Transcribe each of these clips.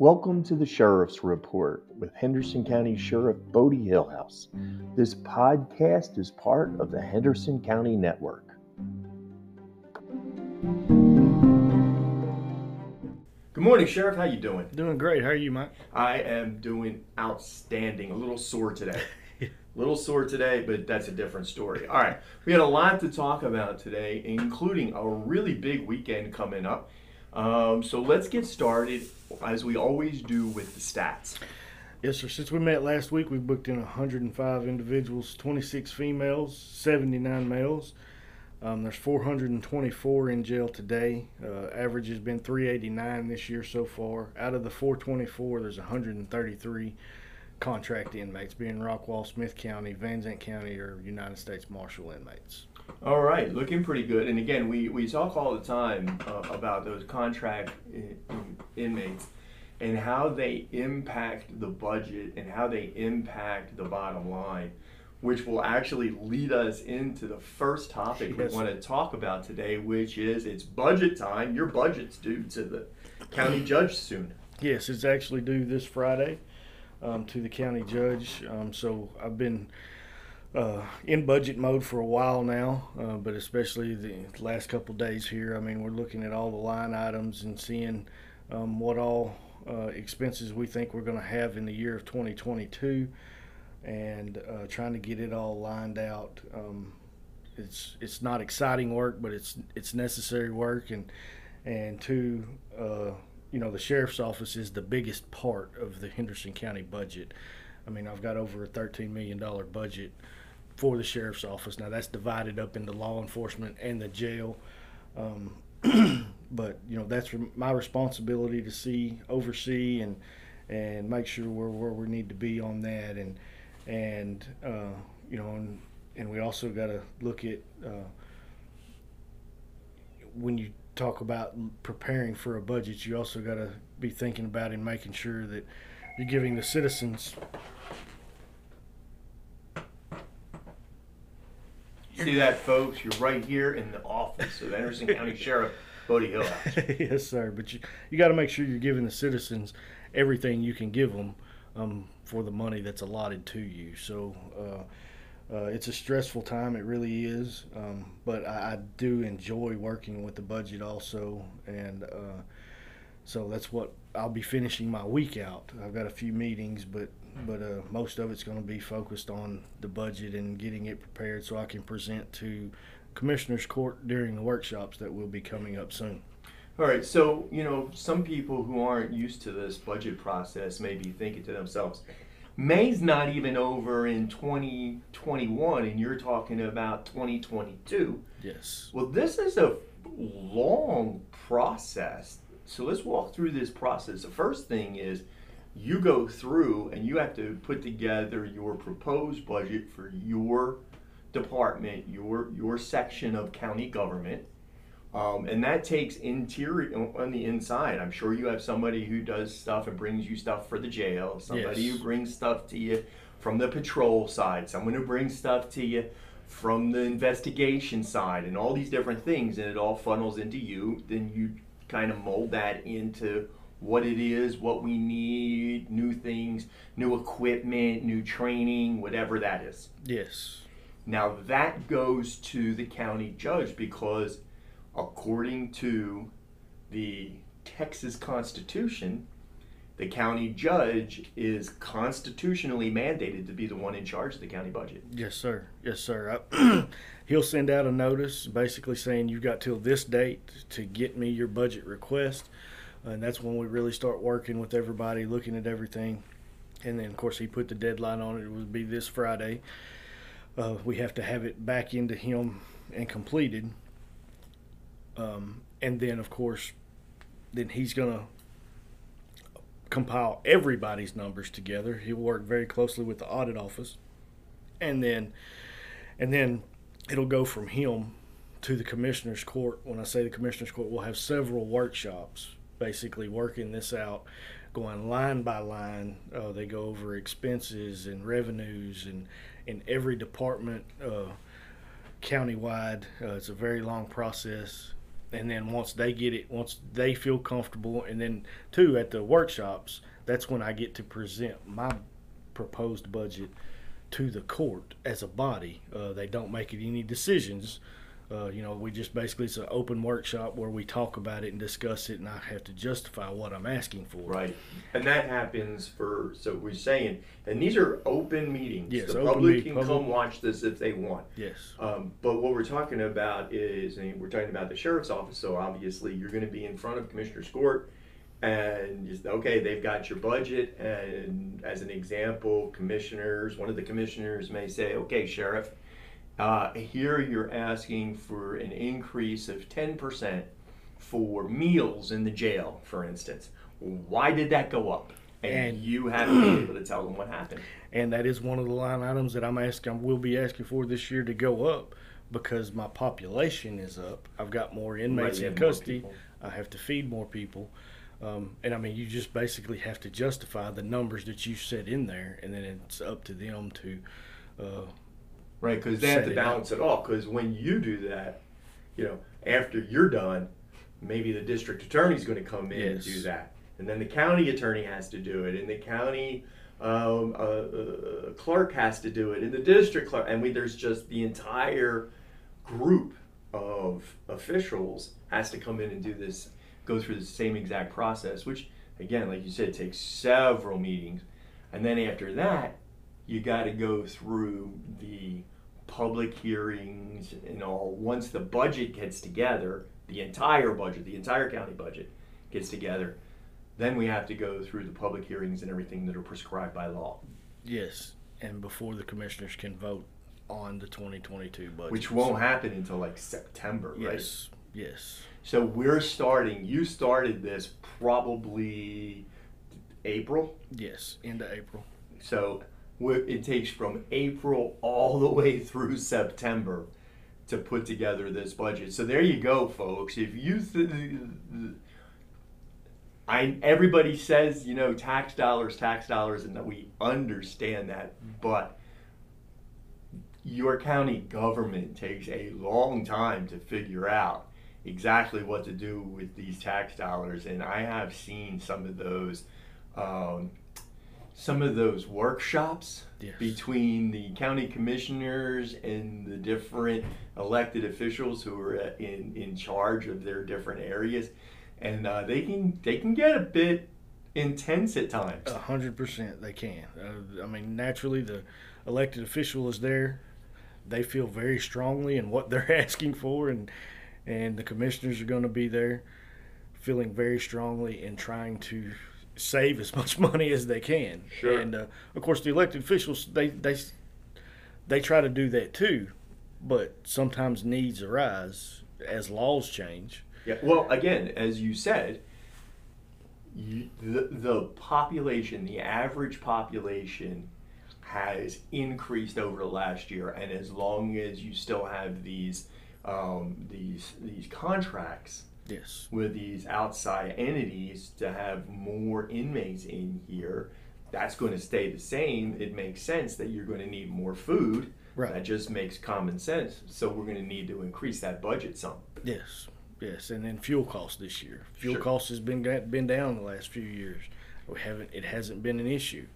Welcome to the Sheriff's Report with Henderson County Sheriff Botie Hillhouse. This podcast is part of the Henderson County Network. Good morning, Sheriff. How you doing? Doing great. How are you, Mike? I am doing outstanding. A little sore today. A little sore today, but that's a different story. All right, we had a lot to talk about today, including a really big weekend coming up. Um, so let's get started, as we always do, with the stats. Yes, sir. Since we met last week, we've booked in 105 individuals, 26 females, 79 males. Um, there's 424 in jail today. Uh, average has been 389 this year so far. Out of the 424, there's 133 contract inmates, being Rockwall, Smith County, Van Zandt County, or United States Marshal inmates. All right, looking pretty good. And again, we, we talk all the time uh, about those contract in, in inmates and how they impact the budget and how they impact the bottom line, which will actually lead us into the first topic Yes. we want to talk about today, which is it's budget time. Your budget's due to the county judge soon. Yes, it's actually due this Friday um, to the county judge. Um, so I've been uh, in budget mode for a while now, uh, but especially the last couple days here. I mean, we're looking at all the line items and seeing um, what all uh, expenses we think we're going to have in the year of 2022, and uh, trying to get it all lined out. Um, it's it's not exciting work, but it's it's necessary work, and and two, uh, you know, the sheriff's office is the biggest part of the Henderson County budget. I mean, I've got over a $13 million budget for the sheriff's office. Now, that's divided up into law enforcement and the jail. Um, but, you know, that's my responsibility to see, oversee, and and make sure we're where we need to be on that. And, and uh, you know, and, and we also got to look at uh, when you talk about preparing for a budget, you also got to be thinking about and making sure that you're giving the citizens. See that, folks? You're right here in the office of Anderson County Sheriff Botie Hillhouse. yes, sir. But you you got to make sure you're giving the citizens everything you can give them um, for the money that's allotted to you. So. Uh, uh, it's a stressful time, it really is, um, but I, I do enjoy working with the budget also, and uh, so that's what I'll be finishing my week out. I've got a few meetings, but but uh, most of it's going to be focused on the budget and getting it prepared so I can present to Commissioners Court during the workshops that will be coming up soon. All right, so you know, some people who aren't used to this budget process may be thinking to themselves, May's not even over in 2021, and you're talking about 2022. Yes. Well, this is a long process. So let's walk through this process. The first thing is you go through and you have to put together your proposed budget for your department, your your section of county government. Um, and that takes interior on the inside. I'm sure you have somebody who does stuff and brings you stuff for the jail, somebody Yes. who brings stuff to you from the patrol side, someone who brings stuff to you from the investigation side, and all these different things, and it all funnels into you. Then you kind of mold that into what it is, what we need, new things, new equipment, new training, whatever that is. Yes. Now that goes to the county judge because according to the Texas Constitution, the county judge is constitutionally mandated to be the one in charge of the county budget. Yes, sir. Yes, sir. I, he'll send out a notice basically saying you've got till this date to get me your budget request. And that's when we really start working with everybody, looking at everything. And then, of course, he put the deadline on it. It would be this Friday. Uh, we have to have it back into him and completed. Um, and then, of course, then he's going to compile everybody's numbers together. He'll work very closely with the audit office and then and then it'll go from him to the commissioner's court when i say the commissioner's court we'll have several workshops basically working this out going line by line uh, they go over expenses and revenues and in every department uh, countywide uh, it's a very long process and then once they get it, once they feel comfortable, and then two at the workshops, that's when I get to present my proposed budget to the court as a body. Uh, they don't make any decisions. Uh, you know, we just basically it's an open workshop where we talk about it and discuss it, and I have to justify what I'm asking for. Right, and that happens for so we're saying, and these are open meetings. Yes, the public meet- can public- come watch this if they want. Yes. Um, but what we're talking about is, and we're talking about the sheriff's office. So obviously, you're going to be in front of Commissioner's Court, and just okay, they've got your budget. And as an example, commissioners, one of the commissioners may say, "Okay, sheriff, uh, here you're asking for an increase of ten percent for meals in the jail, for instance. Why did that go up?" And, And- you have to be able to tell them what happened. and that is one of the line items that I'm asking, will be asking for this year to go up because my population is up. I've got more inmates you in custody. I have to feed more people, um, and I mean, you just basically have to justify the numbers that you set in there, and then it's up to them to. Uh, Right, because they have to balance it all. Because when you do that, you know, after you're done, maybe the district attorney's going to come in and do that, and then the county attorney has to do it, and the county um, uh, uh, clerk has to do it, and the district clerk, and we, there's just the entire group of officials has to come in and do this, go through the same exact process, which again, like you said, takes several meetings, and then after that, you got to go through the public hearings and all. Once the budget gets together, the entire budget, the entire county budget gets together, then we have to go through the public hearings and everything that are prescribed by law, yes, and before the commissioners can vote on the 2022 budget, which won't happen until like September, right? Yes, yes, So we're starting. You started this probably April. yes, into April. So it takes from April all the way through September to put together this budget. So there you go, folks. If you, th- I everybody says you know tax dollars, tax dollars, and that we understand that, but your county government takes a long time to figure out exactly what to do with these tax dollars, and I have seen some of those. Um, some of those workshops Yes. between the county commissioners and the different elected officials who are in, in charge of their different areas, and uh, they can they can get a bit intense at times. A hundred percent, they can. Uh, I mean, naturally, the elected official is there. They feel very strongly in what they're asking for, and and the commissioners are going to be there, feeling very strongly in trying to save as much money as they can. Sure. And uh, of course, the elected officials they they they try to do that too, but sometimes needs arise as laws change. Yeah. Well, again, as you said, you, the the population, the average population, has increased over the last year, and as long as you still have these um, these these contracts Yes. with these outside entities to have more inmates in here, that's going to stay the same. It makes sense that you're going to need more food. Right. That just makes common sense. So we're going to need to increase that budget some. Yes, yes, and then fuel costs this year. Fuel Sure. costs has been been down the last few years. We haven't. It hasn't been an issue.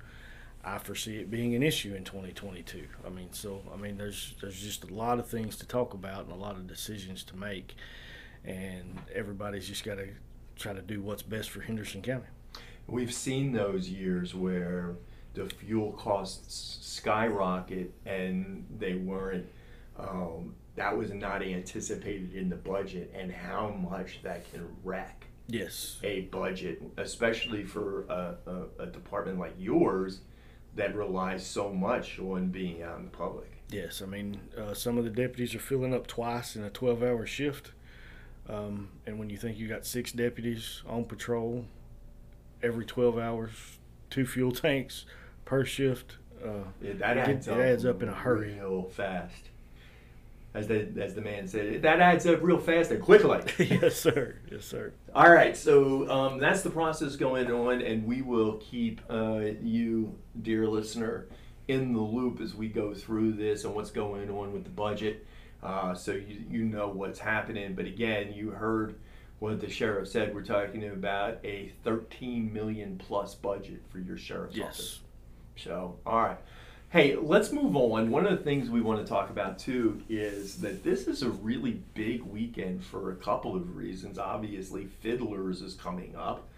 I foresee it being an issue in 2022. I mean, so I mean, there's there's just a lot of things to talk about and a lot of decisions to make, and everybody's just got to try to do what's best for Henderson County. We've seen those years where the fuel costs skyrocket and they weren't, um, that was not anticipated in the budget, and how much that can wreck Yes, a budget, especially for a, a, a department like yours that relies so much on being out in the public. yes. I mean, uh, some of the deputies are filling up twice in a 12-hour shift. Um, and when you think you got six deputies on patrol every 12 hours, two fuel tanks per shift, uh, Yeah, that It- adds it up. adds up in a hurry. real fast. As the as the man said, that adds up real fast and quickly. yes, sir. Yes, sir. All right, so um, that's the process going on, and we will keep uh, you, dear listener, in the loop as we go through this and what's going on with the budget. Uh, so you you know what's happening. But again, you heard what the sheriff said. We're talking about a 13 million plus budget for your sheriff's Yes. office. So, all right. Hey, let's move on. One of the things we want to talk about too is that this is a really big weekend for a couple of reasons. Obviously, Fiddlers is coming up.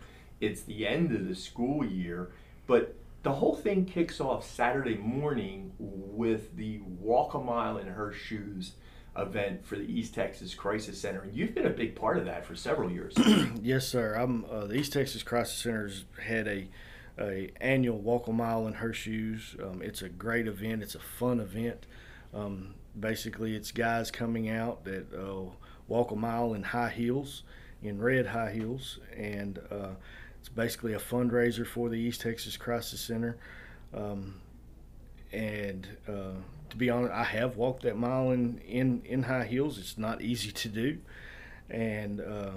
It's the end of the school year, but the whole thing kicks off Saturday morning with the Walk a Mile in Her Shoes event for the East Texas Crisis Center. And you've been a big part of that for several years. Yes, sir. I'm uh, the East Texas Crisis Center's had a a annual walk a mile in her shoes. Um, it's a great event. It's a fun event. Um, basically, it's guys coming out that uh, walk a mile in high heels, in red high heels, and uh, it's basically a fundraiser for the East Texas Crisis Center. Um, and uh, to be honest, I have walked that mile in, in, in high heels. It's not easy to do, and uh,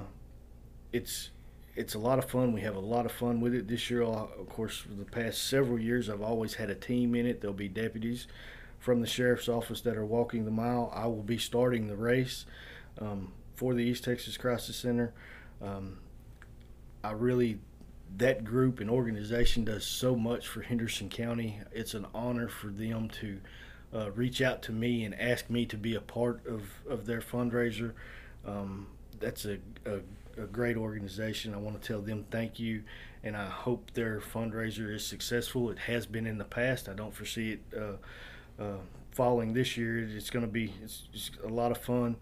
it's it's a lot of fun. We have a lot of fun with it this year. Of course, for the past several years, I've always had a team in it. There'll be deputies from the sheriff's office that are walking the mile. I will be starting the race um, for the East Texas Crisis Center. Um, I really, that group and organization does so much for Henderson County. It's an honor for them to uh, reach out to me and ask me to be a part of, of their fundraiser. Um, that's a, a, a great organization. I want to tell them thank you, and I hope their fundraiser is successful. It has been in the past. I don't foresee it uh, uh, falling this year. It's going to be it's, it's a lot of fun.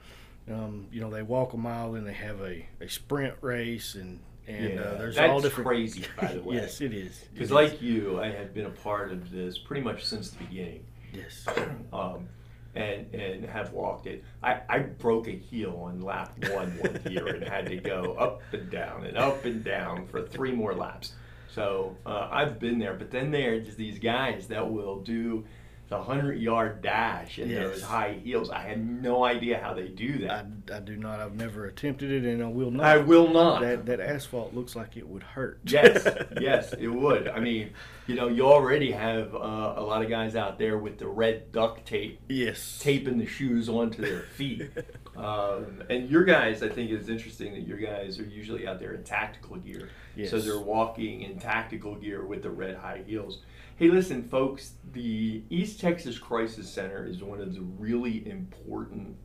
Um, you know, they walk a mile and they have a, a sprint race, and and Yeah, uh, there's all different. crazy, by the way. yes, it is. Because, like you, I have been a part of this pretty much since the beginning. Yes, um, and and have walked it. I, I broke a heel on lap one one year and had to go up and down and up and down for three more laps. So uh, I've been there, but then there's these guys that will do the hundred yard dash in Yes. those high heels. I had no idea how they do that. I do not. I've never attempted it, and I will not. I, will not. That that asphalt looks like it would hurt. yes, yes, it would. I mean, you know, you already have uh, a lot of guys out there with the red duct tape Yes. taping the shoes onto their feet. um, and your guys, I think it's interesting that your guys are usually out there in tactical gear. Yes. So they're walking in tactical gear with the red high heels. Hey, listen, folks, the East Texas Crisis Center is one of the really important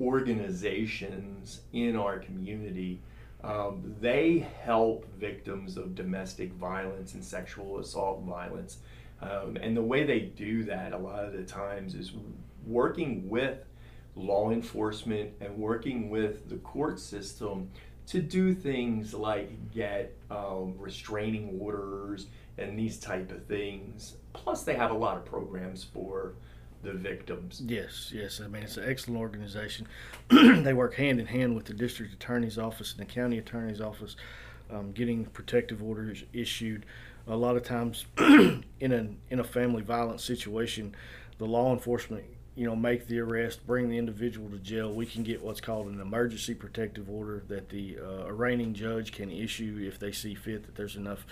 organizations in our community. Um, they help victims of domestic violence and sexual assault violence. Um, and the way they do that a lot of the times is working with law enforcement and working with the court system to do things like get um, restraining orders and these type of things. Plus, they have a lot of programs for the victims. Yes, yes. I mean, it's an excellent organization. they work hand in hand with the district attorney's office and the county attorney's office, um, getting protective orders issued. A lot of times, in a in a family violence situation, the law enforcement, you know, make the arrest, bring the individual to jail. We can get what's called an emergency protective order that the uh, arraigning judge can issue if they see fit that there's enough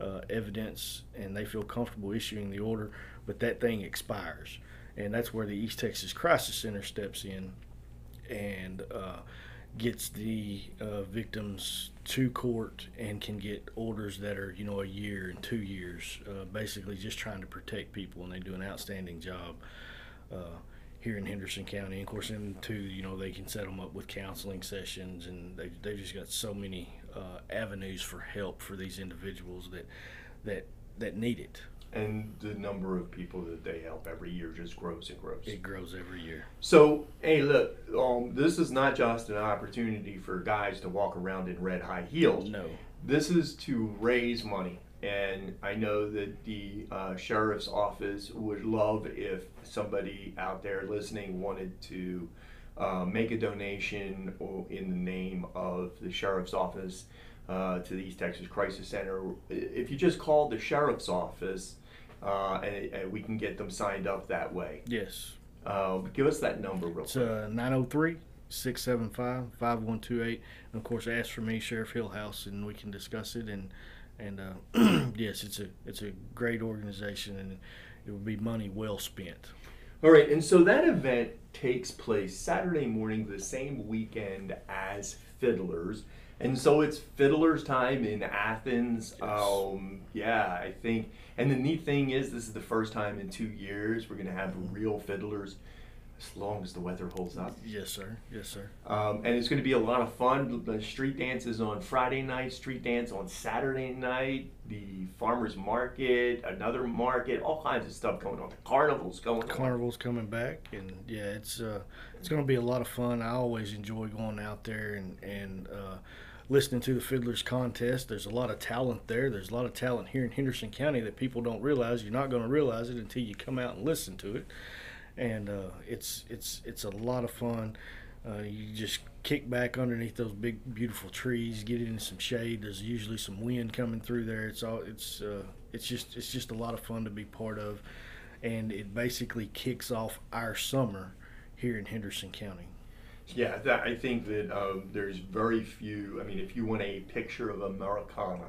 uh, evidence and they feel comfortable issuing the order. But that thing expires and that's where the East Texas Crisis Center steps in and uh, gets the uh, victims to court and can get orders that are you know a year and two years, uh, basically just trying to protect people, and they do an outstanding job. Uh, here in Henderson County, and of course, into you know they can set them up with counseling sessions, and they they've just got so many uh, avenues for help for these individuals that that that need it. And the number of people that they help every year just grows and grows. It grows every year. So, hey, look, um, this is not just an opportunity for guys to walk around in red high heels. No. This is to raise money. And I know that the uh, sheriff's office would love if somebody out there listening wanted to uh, make a donation or in the name of the sheriff's office uh, to the East Texas Crisis Center. If you just call the sheriff's office, uh, and, and we can get them signed up that way. Yes. Uh, give us that number real It's quick. uh, 903 675 5128. And of course, ask for me, Sheriff Hillhouse, and we can discuss it. And and uh, yes, it's a it's a great organization, and it would be money well spent. All right, and so that event takes place Saturday morning, the same weekend as Fiddlers. And so it's Fiddlers time in Athens. Yes. Um, yeah, I think. And the neat thing is, this is the first time in two years we're going to have real Fiddlers as long as the weather holds up. Yes, sir. Yes, sir. Um, and it's going to be a lot of fun. The street dance is on Friday night, street dance on Saturday night, the farmers market, another market, all kinds of stuff going on. The carnival's going on. Carnival's coming back, and yeah, it's uh, it's going to be a lot of fun. I always enjoy going out there and and uh, listening to the Fiddlers contest. There's a lot of talent there. There's a lot of talent here in Henderson County that people don't realize. You're not going to realize it until you come out and listen to it. And uh, it's it's it's a lot of fun. Uh, you just kick back underneath those big beautiful trees, get in some shade. There's usually some wind coming through there. It's all it's uh, it's just it's just a lot of fun to be part of, and it basically kicks off our summer here in Henderson County. Yeah, I think that um, there's very few. I mean, if you want a picture of Americana,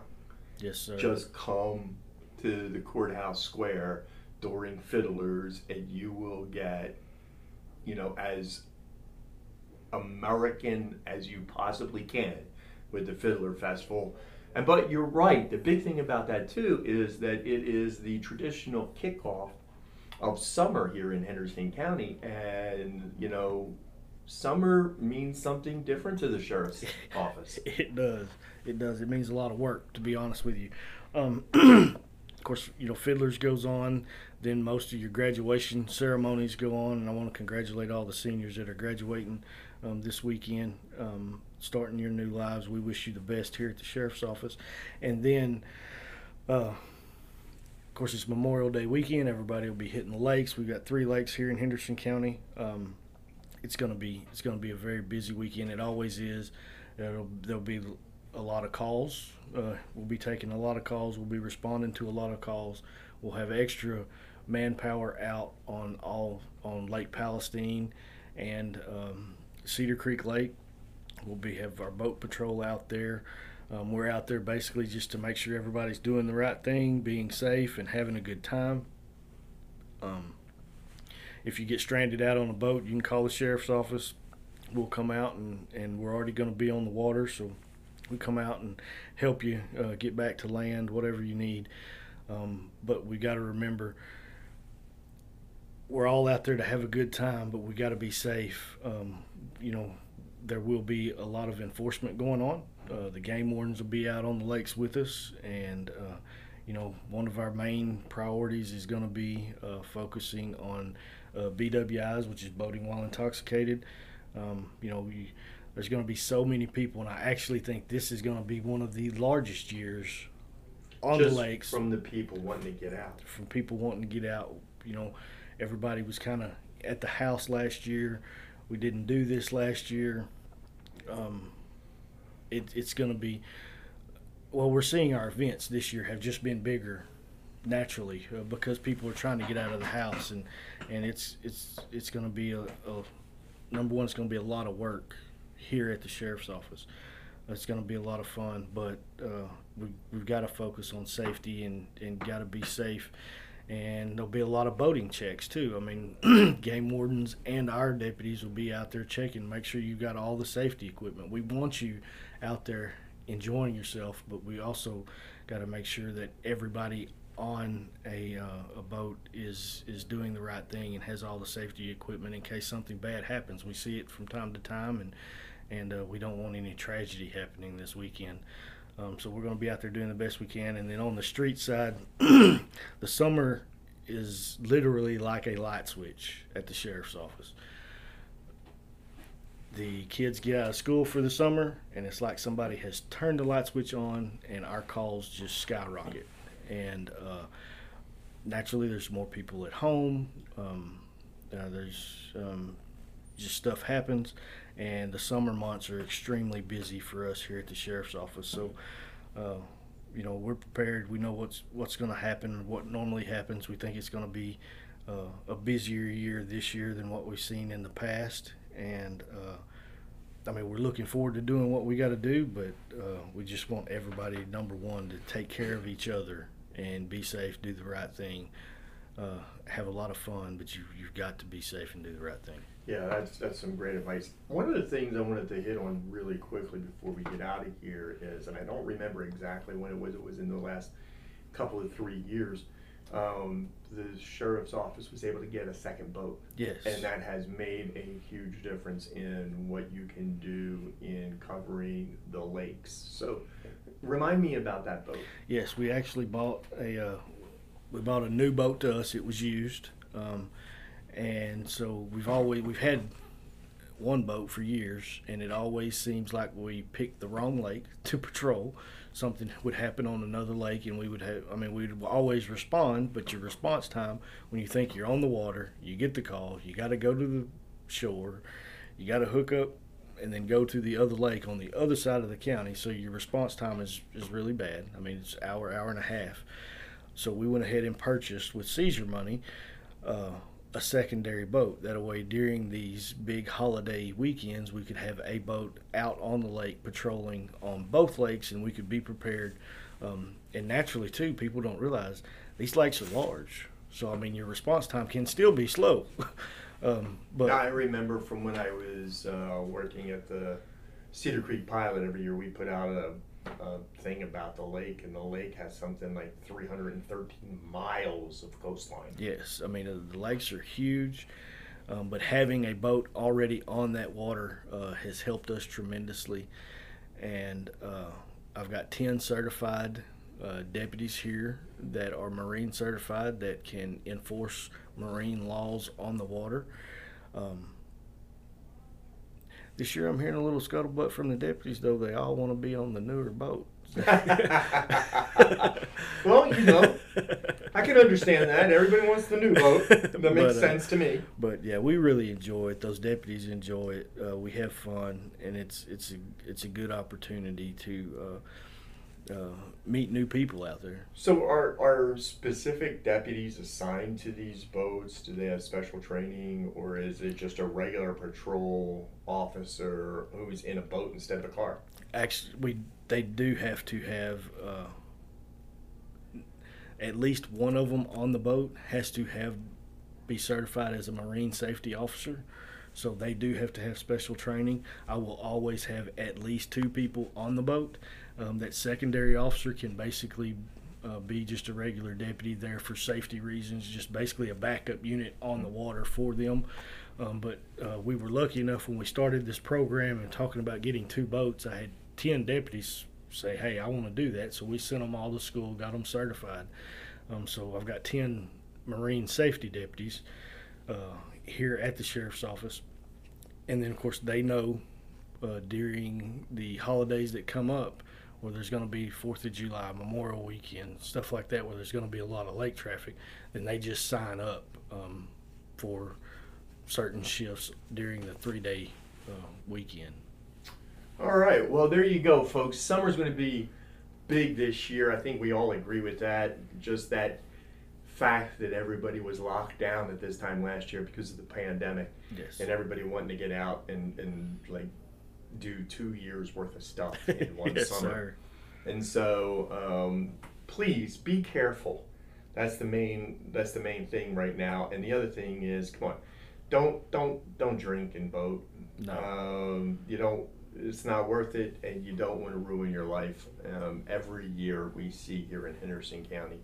Yes, sir. just come to the courthouse square during Fiddlers, and you will get, you know, as American as you possibly can with the Fiddler Festival. And but you're right. The big thing about that too is that it is the traditional kickoff of summer here in Henderson County, and you know, summer means something different to the sheriff's office. It does. It does. It means a lot of work, to be honest with you. Um, course, you know, Fiddlers goes on. Then most of your graduation ceremonies go on, and I want to congratulate all the seniors that are graduating um, this weekend, um, starting your new lives. We wish you the best here at the sheriff's office, and then. Uh, of course, it's Memorial Day weekend. Everybody will be hitting the lakes. We've got three lakes here in Henderson County. Um, it's gonna be it's gonna be a very busy weekend. It always is. It'll, there'll be a lot of calls. Uh, we'll be taking a lot of calls. We'll be responding to a lot of calls. We'll have extra manpower out on all on Lake Palestine and um, Cedar Creek Lake. We'll be have our boat patrol out there. Um, we're out there basically just to make sure everybody's doing the right thing, being safe, and having a good time. Um, if you get stranded out on a boat, you can call the sheriff's office. We'll come out and, and we're already going to be on the water, so we come out and help you uh, get back to land, whatever you need. Um, but we got to remember we're all out there to have a good time, but we got to be safe. Um, you know, there will be a lot of enforcement going on. Uh, the game wardens will be out on the lakes with us, and uh, you know, one of our main priorities is going to be uh, focusing on uh, BWIs, which is boating while intoxicated. Um, you know, we, there's going to be so many people, and I actually think this is going to be one of the largest years on Just the lakes from the people wanting to get out. from people wanting to get out. You know, everybody was kind of at the house last year. We didn't do this last year. Um, it, it's going to be well. We're seeing our events this year have just been bigger naturally uh, because people are trying to get out of the house, and and it's it's it's going to be a, a number one. It's going to be a lot of work here at the sheriff's office. It's going to be a lot of fun, but uh, we, we've got to focus on safety and, and got to be safe. And there'll be a lot of boating checks too. I mean, game wardens and our deputies will be out there checking, make sure you've got all the safety equipment. We want you out there enjoying yourself, but we also got to make sure that everybody on a, uh, a boat is is doing the right thing and has all the safety equipment in case something bad happens. We see it from time to time, and and uh, we don't want any tragedy happening this weekend. Um, so we're going to be out there doing the best we can. And then on the street side, the summer is literally like a light switch at the sheriff's office. The kids get out of school for the summer, and it's like somebody has turned the light switch on, and our calls just skyrocket. And uh, naturally, there's more people at home. Um, uh, there's um, just stuff happens and the summer months are extremely busy for us here at the sheriff's office. So, uh, you know, we're prepared. We know what's what's going to happen, what normally happens. We think it's going to be uh, a busier year this year than what we've seen in the past, and uh, I mean, we're looking forward to doing what we got to do, but uh, we just want everybody, number one, to take care of each other and be safe, do the right thing. Uh, have a lot of fun, but you, you've got to be safe and do the right thing. Yeah, that's that's some great advice. One of the things I wanted to hit on really quickly before we get out of here is, and I don't remember exactly when it was. It was in the last couple of three years. Um, the sheriff's office was able to get a second boat, Yes. and that has made a huge difference in what you can do in covering the lakes. So, remind me about that boat. Yes, we actually bought a uh, we bought a new boat to us. It was used, um, and so we've always we've had one boat for years, and it always seems like we picked the wrong lake to patrol. Something would happen on another lake, and we would have. I mean, we'd always respond, but your response time when you think you're on the water, you get the call, you got to go to the shore, you got to hook up and then go to the other lake on the other side of the county. So your response time is, is really bad. I mean, it's hour, hour and a half. So we went ahead and purchased with seizure money uh, a secondary boat. That way, during these big holiday weekends, we could have a boat out on the lake patrolling on both lakes, and we could be prepared. Um, and naturally, too, people don't realize these lakes are large. So I mean, your response time can still be slow. um, but I remember from when I was uh, working at the Cedar Creek Pilot every year, we put out a, thing about the lake, and the lake has something like 313 miles of coastline. Yes, I mean uh, the lakes are huge, um, but having a boat already on that water uh, has helped us tremendously. And uh, I've got ten certified uh, deputies here that are marine certified that can enforce marine laws on the water. Um, this year, I'm hearing a little scuttlebutt from the deputies, though. They all want to be on the newer boat. well, you know, I can understand that. Everybody wants the new boat. That makes But, uh, sense to me. But yeah, we really enjoy it. Those deputies enjoy it. Uh, we have fun, and it's it's a it's a good opportunity to uh, uh, meet new people out there. So, are are specific deputies assigned to these boats? Do they have special training, or is it just a regular patrol officer who's in a boat instead of a car? Actually, we they do have to have uh, at least one of them on the boat has to have be certified as a marine safety officer. So they do have to have special training. I will always have at least two people on the boat. Um, that secondary officer can basically uh, be just a regular deputy there for safety reasons, just basically a backup unit on the water for them. Um, but uh, we were lucky enough when we started this program and talking about getting two boats. I had 10 deputies say, Hey, I want to do that. So we sent them all to school, got them certified. Um, so I've got 10 Marine safety deputies uh, here at the sheriff's office. And then, of course, they know uh, during the holidays that come up where there's going to be Fourth of July, Memorial Weekend, stuff like that, where there's going to be a lot of lake traffic, then they just sign up um, for certain shifts during the three day uh, weekend. All right. Well, there you go, folks. Summer's going to be big this year. I think we all agree with that. Just that fact that everybody was locked down at this time last year because of the pandemic, Yes. and everybody wanting to get out and and like do two years worth of stuff in one yes, summer. sir. And so, um, please be careful. That's the main. That's the main thing right now. And the other thing is, come on, don't don't don't drink and boat. No. Um, you don't. It's not worth it, and you don't want to ruin your life. Um, every year we see here in Henderson County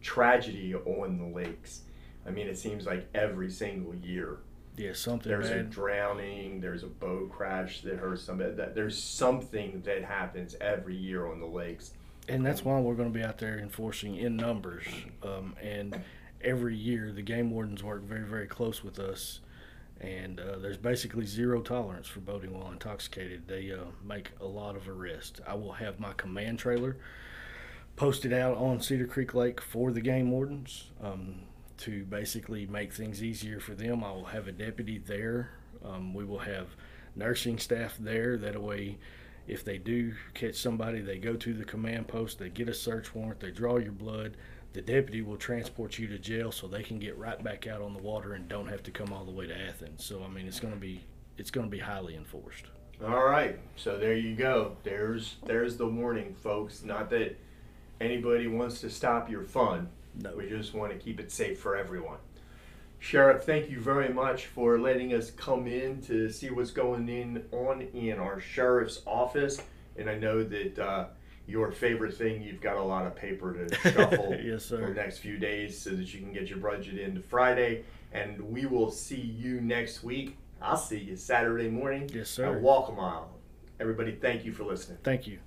tragedy on the lakes. I mean, it seems like every single year Yeah, something there's a drowning, there's a boat crash that hurts somebody. That there's something that happens every year on the lakes. and that's why we're going to be out there enforcing in numbers. Um, and every year, the game wardens work very, very close with us. And uh, there's basically zero tolerance for boating while intoxicated. They uh, make a lot of arrests. I will have my command trailer posted out on Cedar Creek Lake for the game wardens um, to basically make things easier for them. I will have a deputy there. Um, we will have nursing staff there. That way, if they do catch somebody, they go to the command post, they get a search warrant, they draw your blood. The deputy will transport you to jail so they can get right back out on the water and don't have to come all the way to Athens. So I mean, it's going to be it's going to be highly enforced. All right, so there you go. There's there's the warning, folks. Not that anybody wants to stop your fun, No. We just want to keep it safe for everyone. Sheriff, thank you very much for letting us come in to see what's going in on in our sheriff's office. And I know that uh, your favorite thing, you've got a lot of paper to shuffle Yes, sir. for the next few days so that you can get your budget into Friday. And we will see you next week. I'll see you Saturday morning Yes, sir. at Walk a Mile. Everybody, thank you for listening. Thank you.